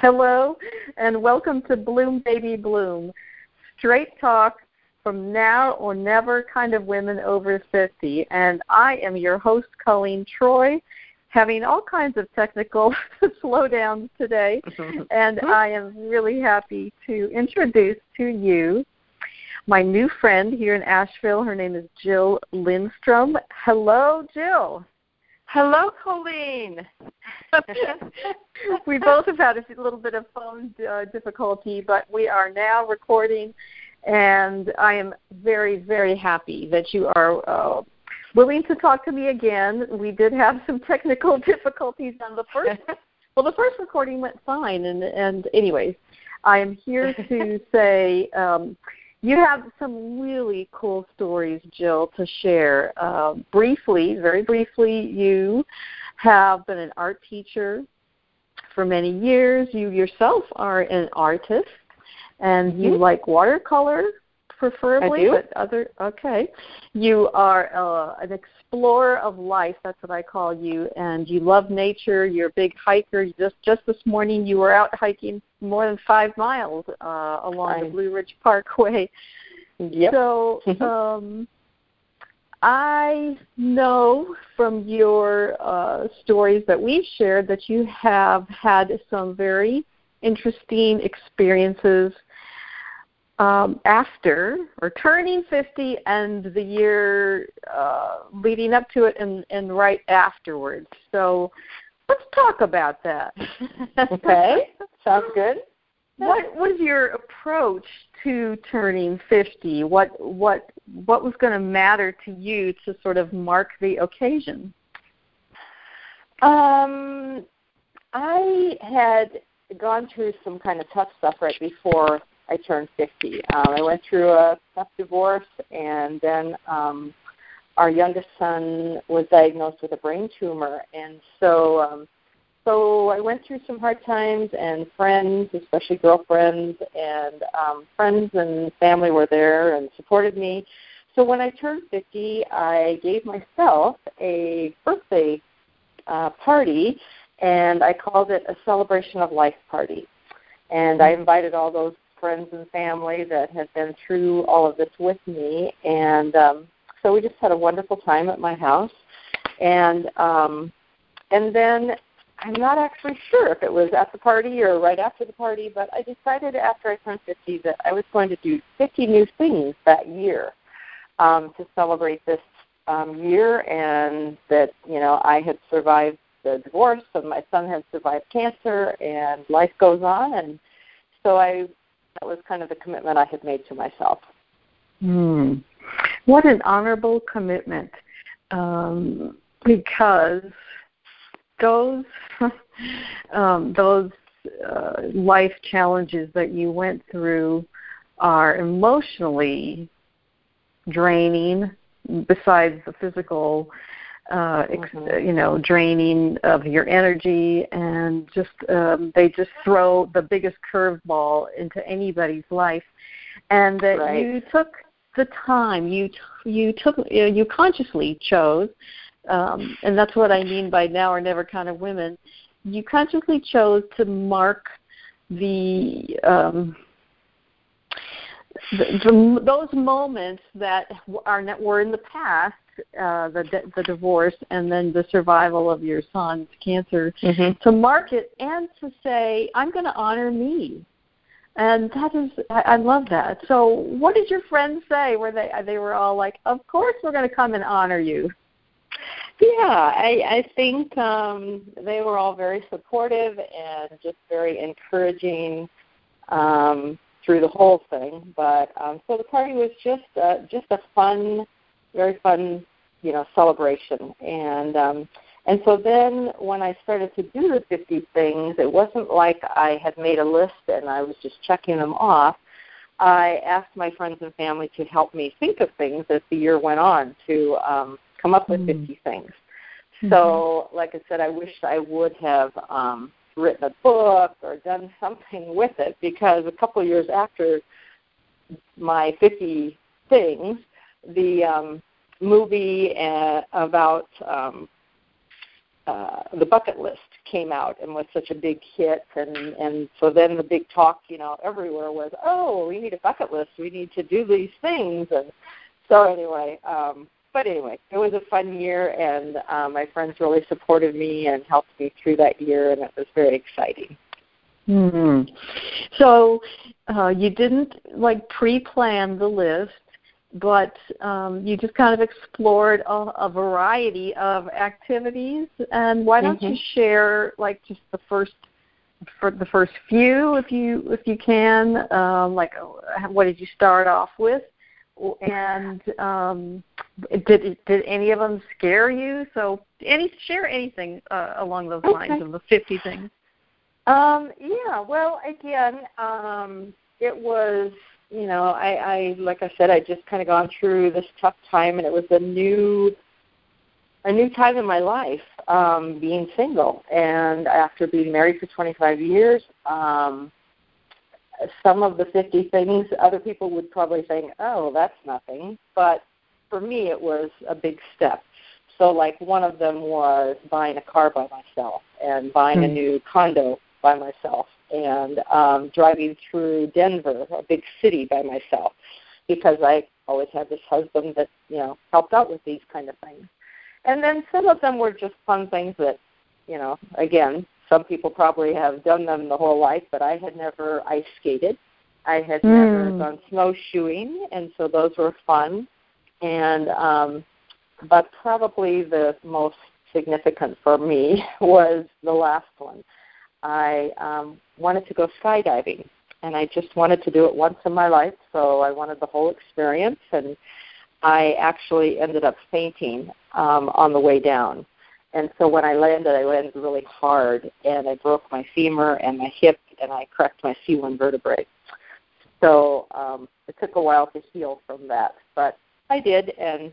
Hello, and welcome to Bloom Baby Bloom. Straight talk from now or never kind of women over 50. And I am your host, Colleen Troy, having all kinds of technical slowdowns today. and I am really happy to introduce to you my new friend here in Asheville. Her name is Jill Lindstrom. Hello, Jill. Hello, Colleen. we both have had a little bit of phone uh, difficulty, but we are now recording, and I am very, very happy that you are uh, willing to talk to me again. We did have some technical difficulties on the first. well, the first recording went fine, and and anyways, I am here to say. Um, you have some really cool stories, Jill, to share. Uh, briefly, very briefly, you have been an art teacher for many years. You yourself are an artist, and you mm-hmm. like watercolor preferably, but other okay. You are uh, an explorer of life. That's what I call you, and you love nature. You're a big hiker. Just just this morning, you were out hiking more than five miles uh, along right. the Blue Ridge Parkway. Yep. So. um I know from your uh, stories that we've shared that you have had some very interesting experiences um, after or turning 50 and the year uh, leading up to it and, and right afterwards. So let's talk about that. okay, sounds good. What was your approach to turning 50? What what what was going to matter to you to sort of mark the occasion? Um, I had gone through some kind of tough stuff right before I turned 50. Um, I went through a tough divorce, and then um, our youngest son was diagnosed with a brain tumor, and so um, so I went through some hard times, and friends, especially girlfriends, and um, friends and family were there and supported me. So when I turned 50, I gave myself a birthday uh, party, and I called it a celebration of life party. And I invited all those friends and family that have been through all of this with me, and um, so we just had a wonderful time at my house. And um, and then I'm not actually sure if it was at the party or right after the party, but I decided after I turned 50 that I was going to do 50 new things that year um, to celebrate this um, year, and that you know I had survived the divorce, and my son had survived cancer, and life goes on, and so I that was kind of the commitment I had made to myself. Hmm. What an honorable commitment. Um, because those um, those uh, life challenges that you went through are emotionally draining besides the physical uh, mm-hmm. you know, draining of your energy, and just um, they just throw the biggest curveball into anybody's life, and that right. you took the time, you you took you consciously chose, um, and that's what I mean by now or never kind of women. You consciously chose to mark the um, the, the, those moments that are were in the past uh, the the divorce and then the survival of your son's cancer mm-hmm. to mark it and to say I'm going to honor me, and that is I, I love that. So what did your friends say? Were they they were all like, of course we're going to come and honor you. Yeah, I, I think um, they were all very supportive and just very encouraging um, through the whole thing. But um, so the party was just uh, just a fun, very fun you know celebration and um and so then when I started to do the 50 things, it wasn't like I had made a list and I was just checking them off. I asked my friends and family to help me think of things as the year went on to um, come up with mm-hmm. 50 things. Mm-hmm. So, like I said, I wish I would have um, written a book or done something with it because a couple of years after my 50 things, the um, movie uh, about um, uh, the bucket list came out and was such a big hit. And and so then the big talk you know everywhere was oh we need a bucket list. We need to do these things. And so anyway um but anyway it was a fun year. And um my friends really supported me and helped me through that year. And it was very exciting. Hmm so uh you didn't like pre-plan the list but um, you just kind of explored a, a, variety of activities. And why don't mm-hmm. you share like just the first for the first few, if you if you can, um, like uh, what did you start off with, and um, did did any of them scare you? So any share anything uh, along those okay. lines of the fifty things. Um, yeah, well, again, um, it was you know, I, I like I said, I just kind of gone through this tough time, and it was a new, a new time in my life, um, being single, and after being married for 25 years, um, some of the 50 things other people would probably think, oh, that's nothing, but for me, it was a big step. So, like one of them was buying a car by myself and buying mm-hmm. a hmm. new condo by myself and um, driving through Denver, a big city, by myself, because I always had this husband that you know helped out with these kind of things. And then some of them were just fun things that, you know, again, some people probably have done them the whole life, but I had never ice skated. I had mm. never gone snowshoeing, and so those were fun. And um, but probably the most significant for me was the last one. I um, wanted to go skydiving, and I just wanted to do it once in my life. So I wanted the whole experience, and I actually ended up fainting um, on the way down. And so when I landed, I landed really hard, and I broke my femur and my hip, and I cracked my C1 vertebrae. So um, it took a while to heal from that, but I did, and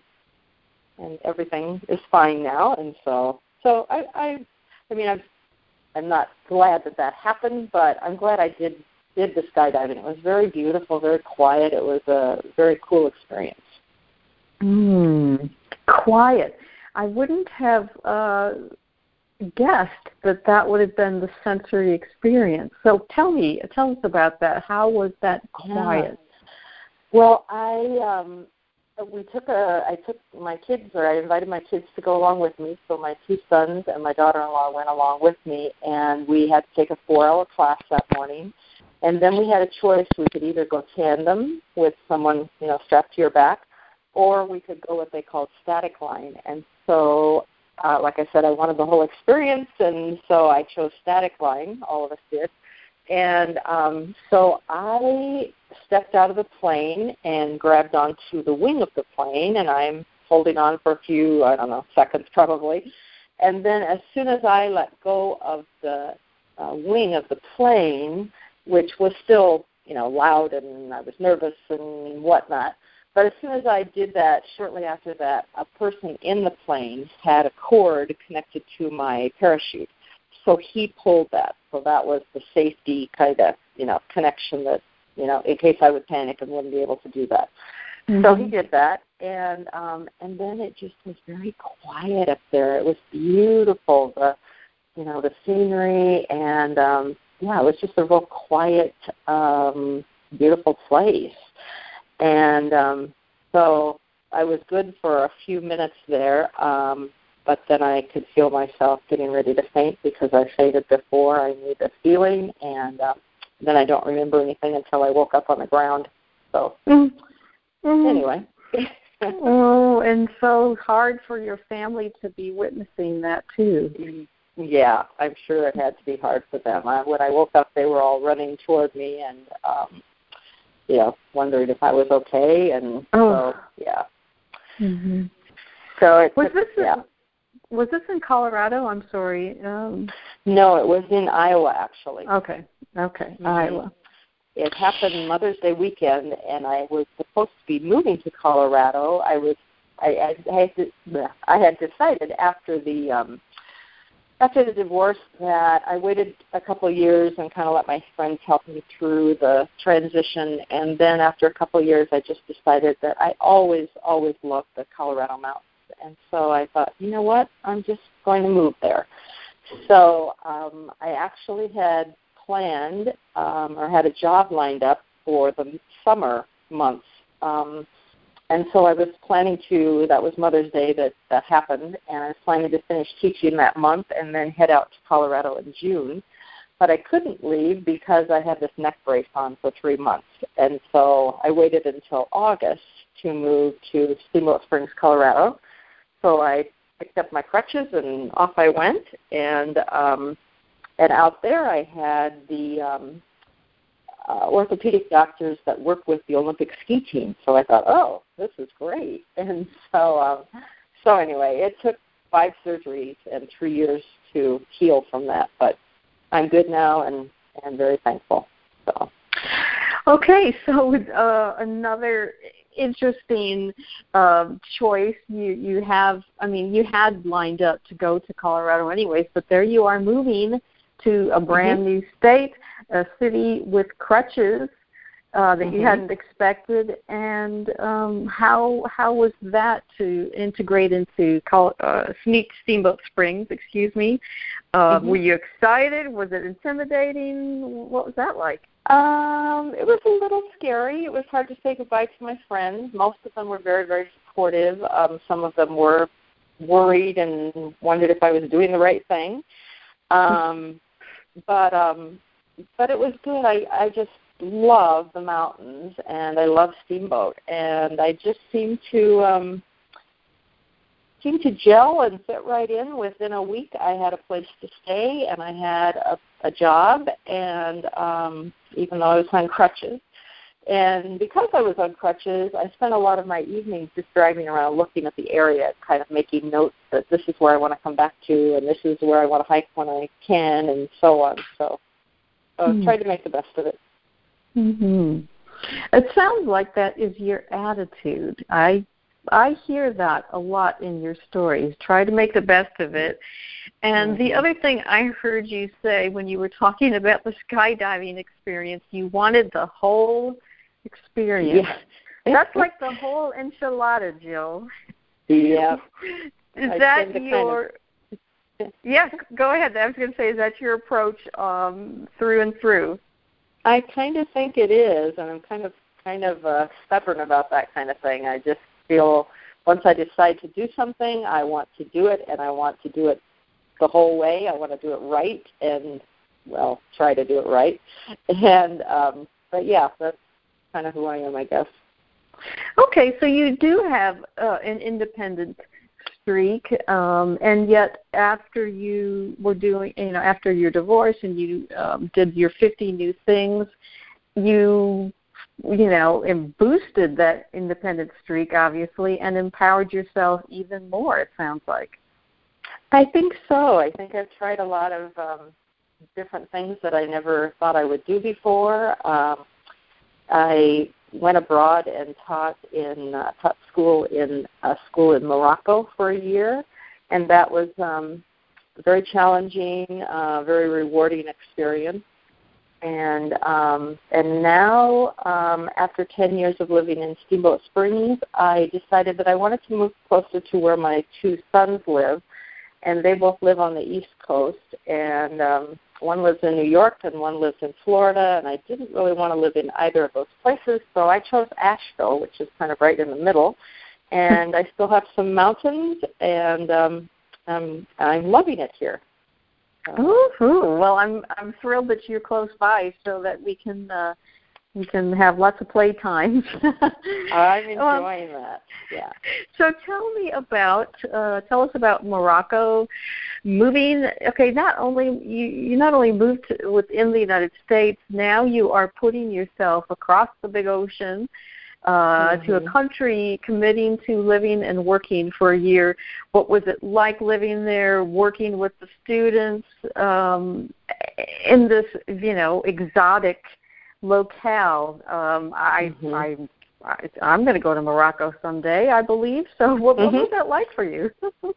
and everything is fine now. And so, so I, I, I mean, I've I'm not glad that that happened, but I'm glad I did did the skydiving. It was very beautiful, very quiet. It was a very cool experience. Mm, quiet. I wouldn't have uh, guessed that that would have been the sensory experience. So tell me, tell us about that. How was that quiet? Yeah. Well, I um, we took a I took my kids or I invited my kids to go along with me. So my two sons and my daughter-in-law went along with me, and we had to take a four-hour class that morning. And then we had a choice: we could either go tandem with someone you know strapped to your back, or we could go what they called static line. And so, uh, like I said, I wanted the whole experience, and so I chose static line. All of us did. And um, so I stepped out of the plane and grabbed onto the wing of the plane, and I'm holding on for a few, I don't know, seconds probably. And then as soon as I let go of the uh, wing of the plane, which was still, you know, loud and I was nervous and whatnot, but as soon as I did that, shortly after that, a person in the plane had a cord connected to my parachute. So he pulled that. So that was the safety kind of, you know, connection that you know, in case I would panic and wouldn't be able to do that. Mm-hmm. So he did that, and um, and then it just was very quiet up there. It was beautiful, the you know the scenery, and um, yeah, it was just a real quiet, um, beautiful place. And um, so I was good for a few minutes there, um, but then I could feel myself getting ready to faint because I fainted before. I knew the feeling, and um, then I don't remember anything until I woke up on the ground. So mm-hmm. anyway. oh, and so hard for your family to be witnessing that too. Yeah, I'm sure it had to be hard for them. I, when I woke up, they were all running toward me and, um, you know, wondering if I was okay. And oh. so, yeah. Mm-hmm. So it was took, this yeah. Was this in Colorado? I'm sorry. Um, no, it was in Iowa actually. Okay. Okay. Mm-hmm. Iowa. It happened Mother's Day weekend, and I was supposed to be moving to Colorado. I was, I, I, I had, I had decided after the, um, after the divorce that I waited a couple of years and kind of let my friends help me through the transition. And then after a couple of years, I just decided that I always, always loved the Colorado mountains. And so I thought, you know what? I'm just going to move there. So um, I actually had planned um, or had a job lined up for the summer months. Um, and so I was planning to, that was Mother's Day that, that happened, and I was planning to finish teaching that month and then head out to Colorado in June. But I couldn't leave because I had this neck brace on for three months. And so I waited until August to move to Steamboat Springs, Colorado. So I picked up my crutches and off I went. And um, and out there I had the um, uh, orthopedic doctors that work with the Olympic ski team. So I thought, oh, this is great. And so um, so anyway, it took five surgeries and three years to heal from that, but I'm good now and and very thankful. So. Okay, so with uh, another interesting um, choice. You you have, I mean, you had lined up to go to Colorado anyways, but there you are moving to a brand mm-hmm. new state, a city with crutches uh, that mm-hmm. you hadn't expected, and um, how how was that to integrate into Col- uh, Sneak Steamboat Springs? Excuse me. Uh, mm-hmm. Were you excited? Was it intimidating? What was that like? Um, it was a little scary. It was hard to say goodbye to my friends. Most of them were very, very supportive. Um, some of them were worried and wondered if I was doing the right thing. Um, but um, but it was good. I I just love the mountains and I love Steamboat and I just seemed to um seemed to gel and fit right in. Within a week I had a place to stay and I had a, a job and um even though I was on crutches. And because I was on crutches, I spent a lot of my evenings just driving around looking at the area, kind of making notes that this is where I want to come back to and this is where I want to hike when I can and so on. So uh, mm. try to make the best of it. Mhm. It sounds like that is your attitude. I I hear that a lot in your stories. Try to make the best of it. And mm-hmm. the other thing I heard you say when you were talking about the skydiving experience, you wanted the whole experience. Yeah. That's like the whole enchilada, Jill. Yeah. Is I that your kind of... Yes, go ahead. I was going to say, is that your approach um, through and through? I kind of think it is, and I'm kind of kind of uh, stubborn about that kind of thing. I just feel once I decide to do something, I want to do it, and I want to do it the whole way. I want to do it right, and well, try to do it right. And um, but yeah, that's kind of who I am, I guess. Okay, so you do have uh, an independent streak, um, and yet after you were doing, you know, after your divorce and you um, did your 50 new things, you, you know, and boosted that independent streak, obviously, and empowered yourself even more. It sounds like. I think so. I think I've tried a lot of um, different things that I never thought I would do before. Um, I went abroad and taught in uh, taught school in a school in Morocco for a year, and that was um, very challenging, uh, very rewarding experience. And um, and now, um, after 10 years of living in Steamboat Springs, I decided that I wanted to move closer to where my two sons live, and they both live on the East Coast. And um, one lives in New York and one lives in Florida, and I didn't really want to live in either of those places, so I chose Asheville, which is kind of right in the middle. And I still have some mountains, and um, I'm I'm loving it here. Ooh, well, I'm I'm thrilled that you're close by, so that we can uh, you can have lots of play times. I'm enjoying um, that. Yeah. So tell me about uh, tell us about Morocco moving. Okay, not only you you not only moved to, within the United States, now you are putting yourself across the big ocean. Uh, mm-hmm. to a mm-hmm. country committing to living and working for a year. What was it like living there, working with the students um, in this, you know, exotic locale. Um, I, mm-hmm. I, I, I'm going to go to Morocco someday, I believe. So, what, mm-hmm. what was that like for you?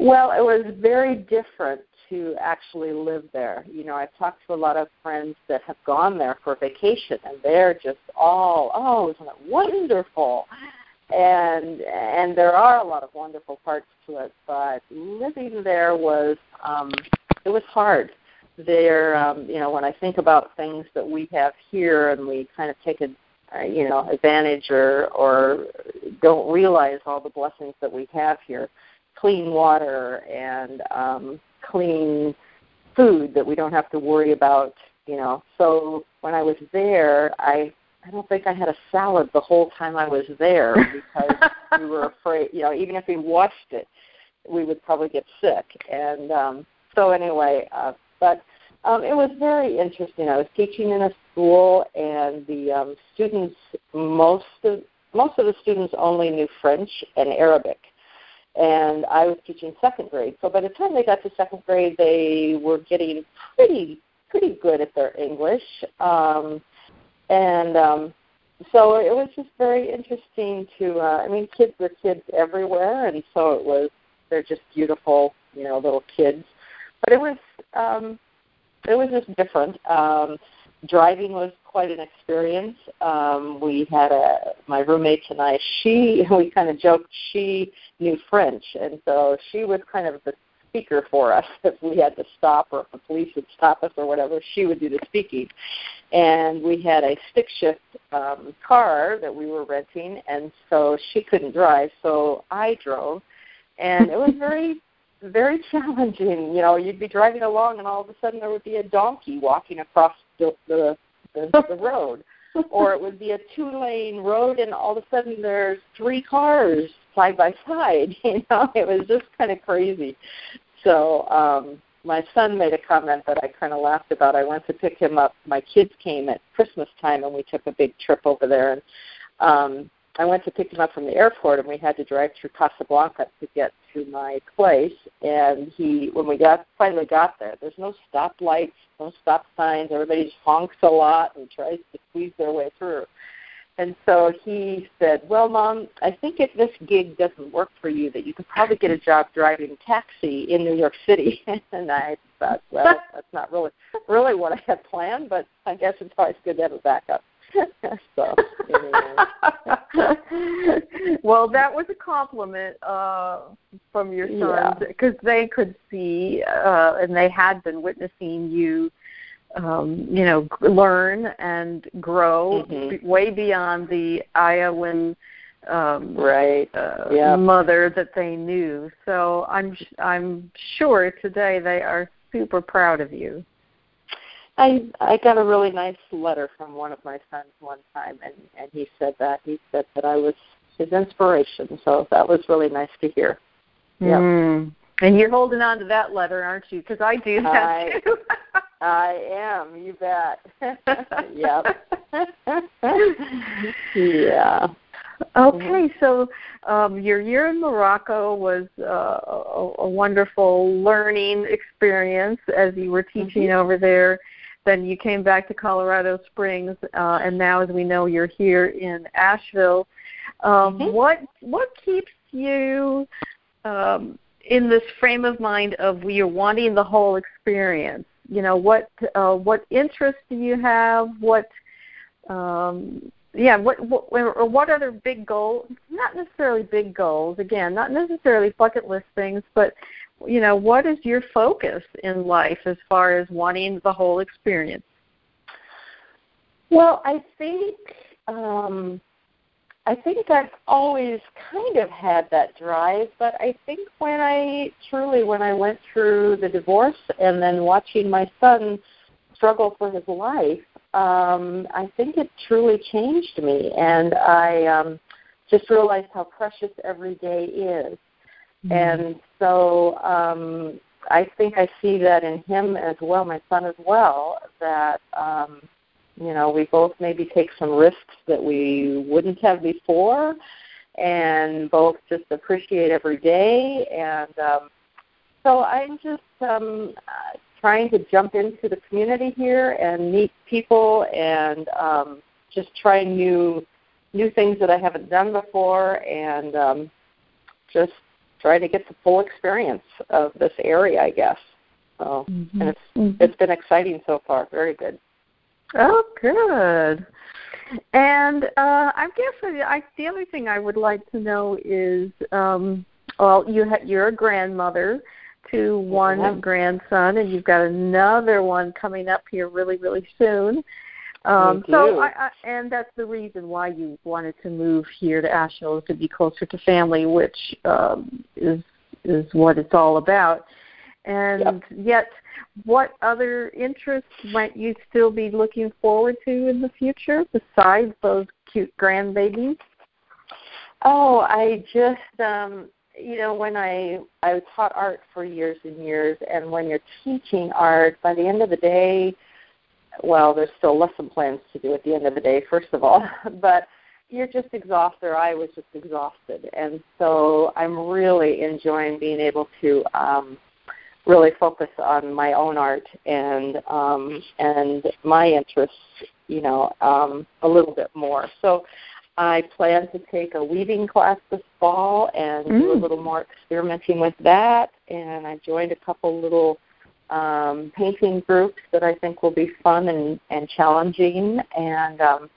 well, it was very different to actually live there. You know, I've talked to a lot of friends that have gone there for vacation, and they're just all, oh, isn't it wonderful? and and there are a lot of wonderful parts to it, but living there was um, it was hard. There, um, you know, when I think about things that we have here, and we kind of take a uh, you know advantage or or don't realize all the blessings that we have here clean water and um clean food that we don't have to worry about you know. So when i was there i i don't think i had a salad the whole time i was there because we were afraid you know even if we watched it we would probably get sick. And um so anyway uh but um, it was very interesting. I was teaching in a school, and the um, students most of most of the students only knew French and Arabic, and I was teaching second grade. So by the time they got to second grade, they were getting pretty pretty good at their English, um, and um, so it was just very interesting to. Uh, I mean, kids are kids everywhere, and so it was. They're just beautiful, you know, little kids. But it was um, it was just different. Um, driving was quite an experience. Um, we had a my roommate and I. She we kind of joked she knew French, and so she was kind of the speaker for us if we had to stop or if the police would stop us or whatever. She would do the speaking, and we had a stick shift um, car that we were renting, and so she couldn't drive, so I drove, and it was very very challenging. You know, you'd be driving along, and all of a sudden there would be a donkey walking across the the, the, the road, or it would be a two-lane road, and all of a sudden there's three cars side by side. You know, it was just kind of crazy. So um, my son made a comment that I kind of laughed about. I went to pick him up. My kids came at Christmas time, and we took a big trip over there, and um, I went to pick him up from the airport, and we had to drive through Casablanca to get to my place. And he, when we got finally got there, there's no stop lights, no stop signs. Everybody just honks a lot and tries to squeeze their way through. And so he said, "Well, mom, I think if this gig doesn't work for you, that you could probably get a job driving taxi in New York City." and I thought, well, that's not really really what I had planned, but I guess it's always good to have a backup. so, well, that was a compliment uh, from your sons because yeah. they could see uh, and they had been witnessing you, um, you know, learn and grow mm-hmm. b- way beyond the Iowan um right uh, yep. mother that they knew so i'm i'm sure today they are super proud of you I I got a really nice letter from one of my sons one time, and and he said that he said that I was his inspiration. So that was really nice to hear. Yeah. Mm. And you're holding on to that letter, aren't you? Because I do that I, too. I am. You bet. yep. yeah. Okay, so um, your year in Morocco was uh, a, a wonderful learning experience as you were teaching mm-hmm. over there then you came back to Colorado Springs, uh, and now, as we know, you're here in Asheville. Um, mm-hmm. What what keeps you um, in this frame of mind of you're wanting the whole experience? You know, what uh, what interests do you have? What um, yeah, what, what or what other big goals? Not necessarily big goals. Again, not necessarily bucket list things, but you know, what is your focus in life as far as wanting the whole experience? Well, I think um, I think I've always kind of had that drive, but I think when I truly when I went through the divorce and then watching my son struggle for his life, um, I think it truly changed me, and I um, just realized how precious every day is. Mm-hmm. And so um, I think I see that in him as well, my son as well, that um, you know we both maybe take some risks that we wouldn't have before, and both just appreciate every day. And um, so I'm just um, trying to jump into the community here and meet people and um, just try new new things that I haven't done before, and um, just try to get the full experience of this area, I guess. So, mm-hmm. and it's mm-hmm. it's been exciting so far. Very good. Oh, good. And uh, I guess I, the other thing I would like to know is, um, well, you ha- you're a grandmother to one yeah. grandson, and you've got another one coming up here really, really soon. Um, so, I, I, and that's the reason why you wanted to move here to Asheville to be closer to family, which um, is is what it's all about. And yep. yet, what other interests might you still be looking forward to in the future besides those cute grandbabies? Oh, I just um you know when I I taught art for years and years and when you're teaching art by the end of the day well there's still lesson plans to do at the end of the day first of all but you're just exhausted or I was just exhausted and so I'm really enjoying being able to um really focus on my own art and um, and my interests, you know, um, a little bit more. So I plan to take a weaving class this fall and mm. do a mm. little more experimenting with that. And I joined a couple little um, painting groups that I think will be fun and, and challenging. And um,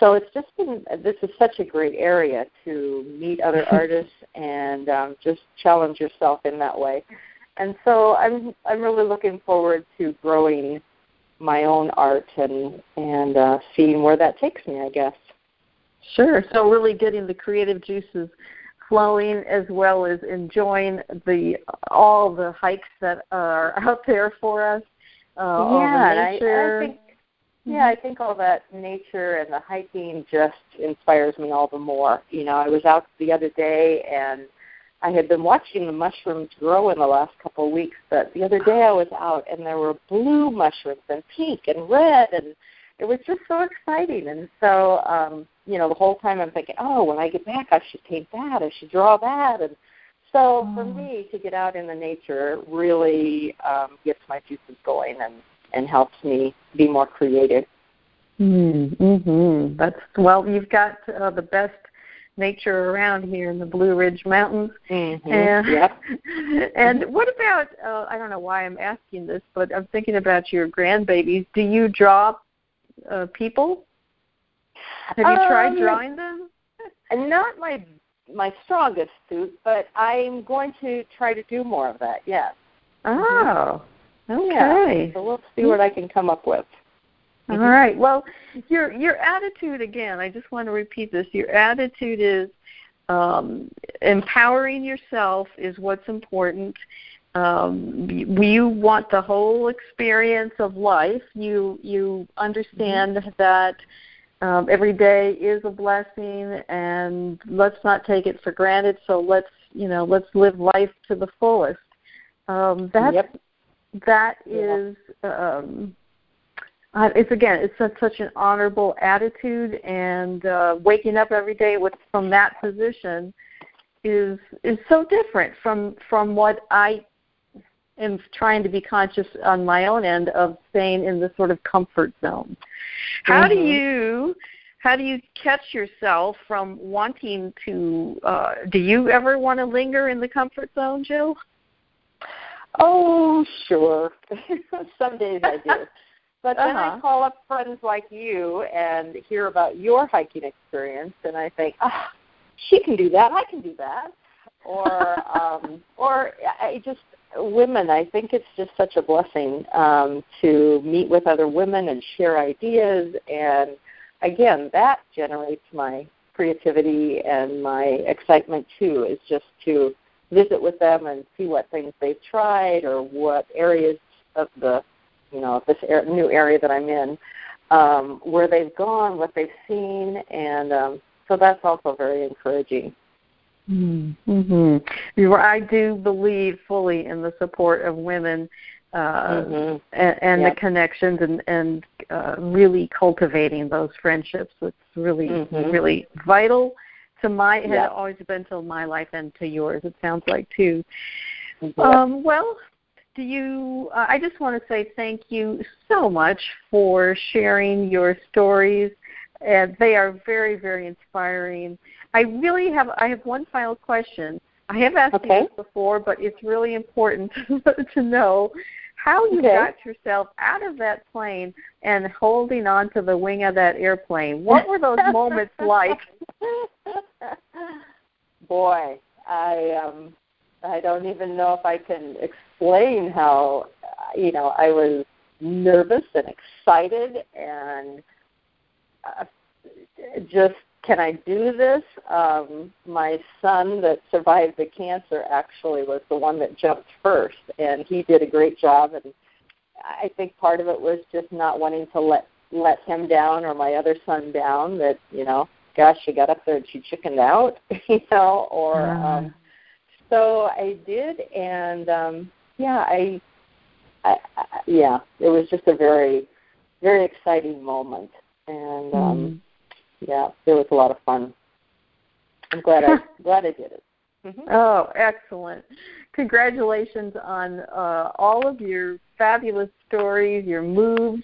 so it's just been this is such a great area to meet other artists and um, just challenge yourself in that way and so I'm I'm really looking forward to growing my own art and and uh, seeing where that takes me. I guess. Sure. So really getting the creative juices flowing as well as enjoying the all the hikes that are out there for us. Uh, yeah, I, I think yeah, I think all that nature and the hiking just inspires me all the more. You know, I was out the other day and I had been watching the mushrooms grow in the last couple of weeks, but the other day I was out and there were blue mushrooms and pink and red and it was just so exciting and so um you know the whole time I'm thinking, "Oh, when I get back I should paint that, I should draw that." And so for mm. me to get out in the nature really um gets my juices going and and helps me be more creative. Mm, mhm. That's well, you've got uh, the best nature around here in the Blue Ridge Mountains. Mm-hmm. And, yep. and what about? Uh, I don't know why I'm asking this, but I'm thinking about your grandbabies. Do you draw uh, people? Have you um, tried drawing them? Not my my strongest suit, but I'm going to try to do more of that. Yes. Oh. Okay. Yeah. So we'll see what I can come up with. Mm-hmm. All right. Well, your your attitude again. I just want to repeat this. Your attitude is um, empowering yourself is what's important. Um, you want the whole experience of life. You you understand mm-hmm. that um, every day is a blessing, and let's not take it for granted. So let's you know let's live life to the fullest. Um, that yep. that is um, uh, it's again, it's such, such an honorable attitude, and uh, waking up every day with from that position is is so different from from what I am trying to be conscious on my own end of staying in the sort of comfort zone. How mm-hmm. do you how do you catch yourself from wanting to? Uh, do you ever want to linger in the comfort zone, Jill? Oh, sure. Some days I do. But then uh-huh. I call up friends like you and hear about your hiking experience, and I think, ah, she can do that. I can do that. Or, um, or I just women. I think it's just such a blessing um, to meet with other women and share ideas, and again, that generates my creativity and my excitement too. Is just to visit with them and see what things they've tried or what areas of the you know this new area that I'm in, um, where they've gone, what they've seen, and um, so that's also very encouraging. Mm-hmm. I do believe fully in the support of women uh, mm-hmm. and, and yep. the connections and, and uh, really cultivating those friendships. It's really, mm-hmm. really vital to my. It yep. has always been to my life and to yours. It sounds like too. Yep. Um, well, do you uh, i just want to say thank you so much for sharing your stories and they are very very inspiring i really have i have one final question i have asked okay. you this before but it's really important to know how you Okay. got yourself out of that plane and holding on to the wing of that airplane. What were those moments like? Boy, I um I don't even know if I can explain how you know I was nervous and excited and uh, just can I do this? Um, my son that survived the cancer actually was the one that jumped first, and he did a great job. And I think part of it was just not wanting to let let him down or my other son down. That you know, gosh, she got up there and she chickened out, you know, or um, so I did, and um, yeah, I, I, I, yeah, it was just a very, very exciting moment, and um, yeah, it was a lot of fun. I'm glad I glad I did it. Mhm. Oh, excellent. Congratulations on uh, all of your fabulous stories, your moves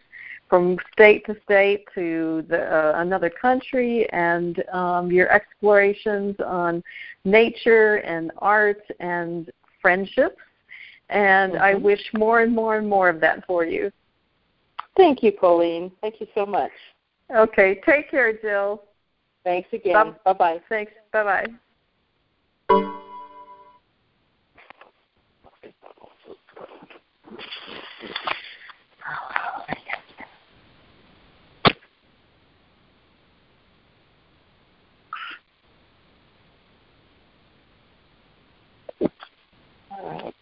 from state to state to the, uh, another country, and um, your explorations on nature and art and friendships. And I Mhm. wish more and more and more of that for you. Thank you, Colleen. Thank you so much. Okay. Take care, Jill. Thanks again. Bye bye. Thanks. Bye bye. All right.